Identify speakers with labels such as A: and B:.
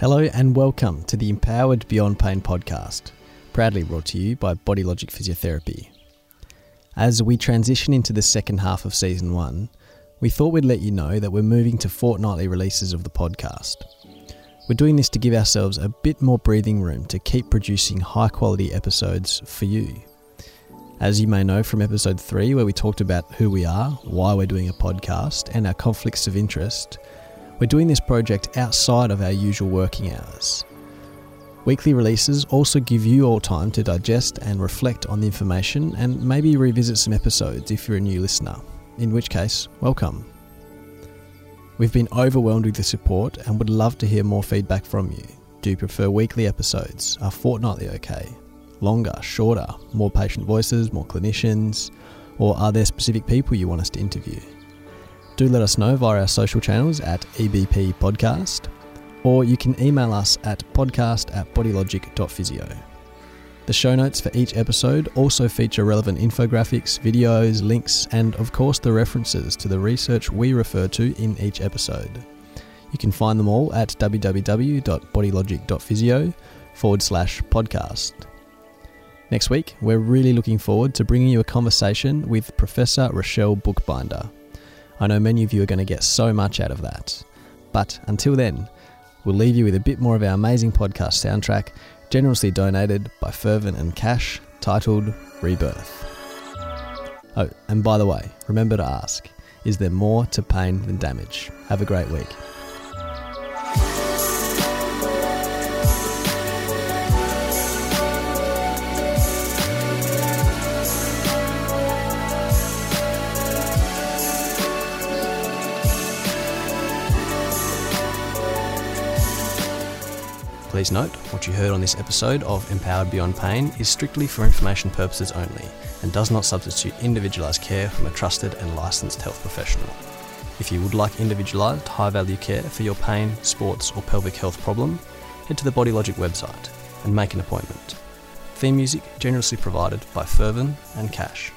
A: Hello and welcome to the Empowered Beyond Pain podcast, proudly brought to you by Body Logic Physiotherapy. As we transition into the second half of season one, we thought we'd let you know that we're moving to fortnightly releases of the podcast. We're doing this to give ourselves a bit more breathing room to keep producing high quality episodes for you. As you may know from episode 3, where we talked about who we are, why we're doing a podcast, and our conflicts of interest, we're doing this project outside of our usual working hours. Weekly releases also give you all time to digest and reflect on the information and maybe revisit some episodes if you're a new listener, in which case, welcome. We've been overwhelmed with the support and would love to hear more feedback from you. Do you prefer weekly episodes? Are fortnightly okay? Longer, shorter, more patient voices, more clinicians? Or are there specific people you want us to interview? Do let us know via our social channels at EBP Podcast, or you can email us at podcast at bodylogic.physio. The show notes for each episode also feature relevant infographics, videos, links, and of course the references to the research we refer to in each episode. You can find them all at www.bodylogic.physio forward slash podcast. Next week, we're really looking forward to bringing you a conversation with Professor Rachelle Buchbinder. I know many of you are going to get so much out of that. But until then, we'll leave you with a bit more of our amazing podcast soundtrack, generously donated by Fervent and Cash, titled Rebirth. Oh, and by the way, remember to ask is there more to pain than damage? Have a great week. Please note, what you heard on this episode of Empowered Beyond Pain is strictly for information purposes only and does not substitute individualised care from a trusted and licensed health professional. If you would like individualised, high value care for your pain, sports, or pelvic health problem, head to the Bodylogic website and make an appointment. Theme music generously provided by Fervin and Cash.